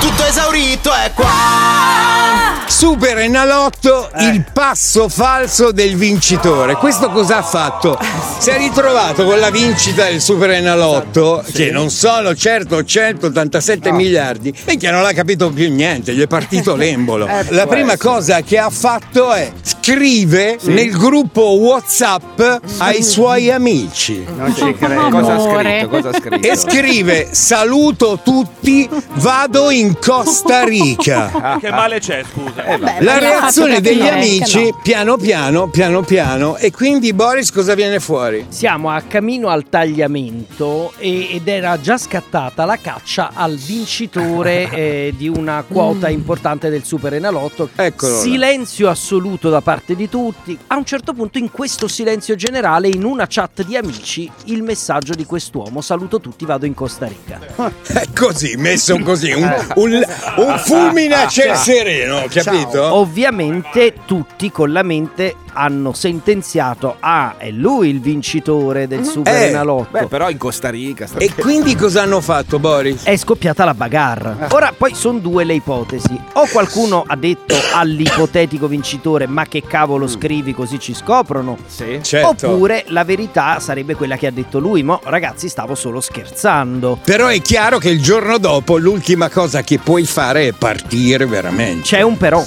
Tutto esaurito è qua. Super Enalotto, il passo falso del vincitore. Questo cosa ha fatto? Si è ritrovato con la vincita del Super Enalotto, che non sono certo 187 miliardi, e che non ha capito più niente, gli è partito l'embolo. Eh, La prima essere. cosa che ha fatto è scrive nel gruppo WhatsApp ai suoi amici. Non ci credo. Cosa ha scritto? Cosa ha scritto? E scrive: Saluto tutti, vado in Costa Rica. Che male c'è, scusa? Eh. La reazione degli che amici, no. piano piano, piano piano, e quindi Boris cosa viene fuori? Siamo a cammino al tagliamento e- ed era già scattata la caccia al vincitore eh, di una quota importante del Super Enalotto. Eccolo là. Silenzio assoluto da parte di tutti. A un certo punto, in questo silenzio generale, in una chat di amici, il messaggio di quest'uomo: Saluto tutti, vado in Costa Rica. È così, messo così, un, un- un fulmine a ciel sereno, capito? Ovviamente tutti con la mente hanno sentenziato: Ah, è lui il vincitore del Super Eh, Enalotto. Beh, però in Costa Rica. sta E quindi cosa hanno fatto, Boris? è scoppiata la bagarre. Ora, poi sono due le ipotesi. O qualcuno ha detto all'ipotetico vincitore: Ma che cavolo scrivi così ci scoprono? Sì. Certo. Oppure la verità sarebbe quella che ha detto lui: Mo, ragazzi, stavo solo scherzando. Però è chiaro che il giorno dopo l'ultima cosa che puoi fare è partire veramente. C'è un però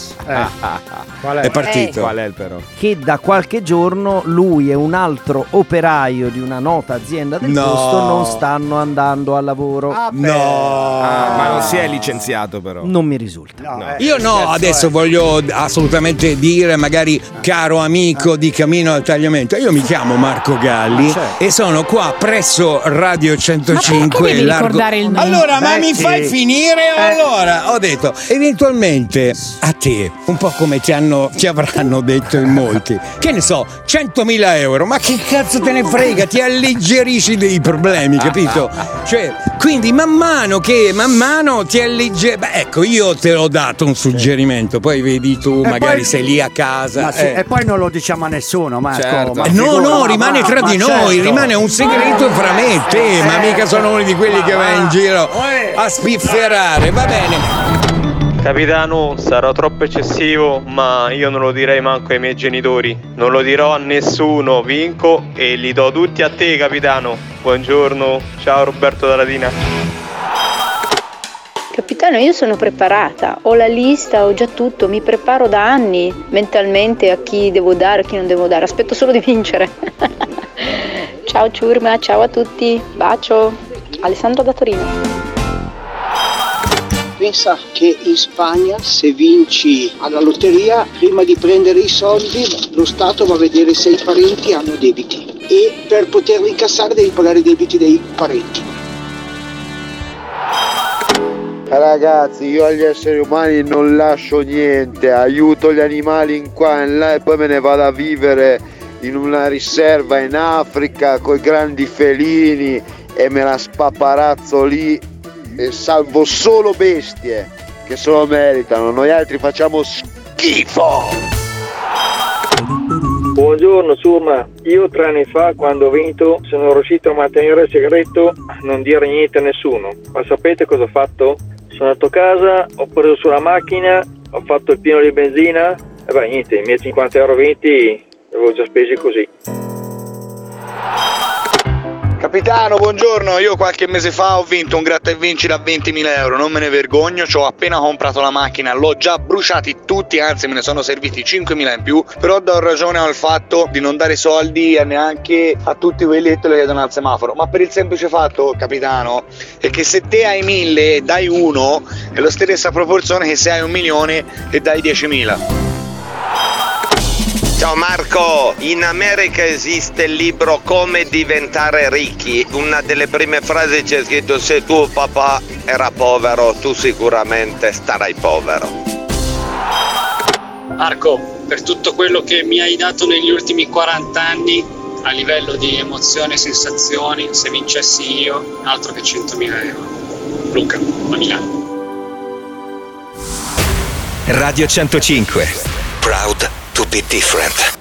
Qual È partito. Qual è il però? che da qualche giorno lui e un altro operaio di una nota azienda del No. posto non stanno andando al lavoro. No. Ah, ma non si è licenziato però. Non mi risulta. No, No. eh, Io no, adesso eh. voglio assolutamente dire, magari caro amico di Cammino al Tagliamento, io mi chiamo Marco Galli certo. e sono qua presso Radio Ma 105 perché devi largo... ricordare il nome? Allora, ma Beh, mi sì. fai finire? Eh. Allora, ho detto, eventualmente a te, un po' come ti, hanno, ti avranno detto in molti, che ne so, 100.000 euro, ma che cazzo te ne frega, ti alleggerisci dei problemi, capito? Cioè, quindi man mano che, man mano ti alleggerisci... Beh, ecco, io te l'ho dato un suggerimento, poi vedi tu, E magari poi- sei lì a casa. Ma sì, eh. E poi non lo diciamo a nessuno, Marco. Certo. ma Eh, No, figura, no, ma- rimane ma- tra ma di certo. noi, rimane un segreto fra me e te, ma mica sono uno di quelli che va in giro Eh. a spifferare, va bene. Capitano, sarò troppo eccessivo, ma io non lo direi manco ai miei genitori. Non lo dirò a nessuno, vinco e li do tutti a te, capitano. Buongiorno, ciao Roberto da Latina. Capitano, io sono preparata, ho la lista, ho già tutto, mi preparo da anni mentalmente a chi devo dare, a chi non devo dare, aspetto solo di vincere. ciao ciurma, ciao a tutti, bacio. Alessandro da Torino. Pensa che in Spagna se vinci alla lotteria, prima di prendere i soldi, lo Stato va a vedere se i parenti hanno debiti e per poterli incassare devi pagare i debiti dei parenti. Ragazzi, io agli esseri umani non lascio niente, aiuto gli animali in qua e in là e poi me ne vado a vivere in una riserva in Africa con i grandi felini e me la spaparazzo lì e salvo solo bestie che se lo meritano, noi altri facciamo schifo! Buongiorno Surma, io tre anni fa quando ho vinto sono riuscito a mantenere il segreto, non dire niente a nessuno. Ma sapete cosa ho fatto? Sono andato a casa, ho preso sulla macchina, ho fatto il pieno di benzina e beh niente, i miei 50 euro vinti li avevo già spesi così. Capitano, buongiorno. Io qualche mese fa ho vinto un gratta e vinci da 20.000 euro. Non me ne vergogno. Ci ho appena comprato la macchina. L'ho già bruciati tutti, anzi, me ne sono serviti 5.000 in più. Però do ragione al fatto di non dare soldi neanche a tutti quelli che te lo chiedono al semaforo. Ma per il semplice fatto, capitano, è che se te hai 1.000 e dai uno, è la stessa proporzione che se hai un milione e dai 10.000. Ciao Marco, in America esiste il libro Come diventare ricchi. Una delle prime frasi c'è scritto se tuo papà era povero, tu sicuramente starai povero. Marco, per tutto quello che mi hai dato negli ultimi 40 anni a livello di emozioni e sensazioni, se vincessi io, altro che 100.000 euro. Luca, a Milano. Radio 105. Proud be different.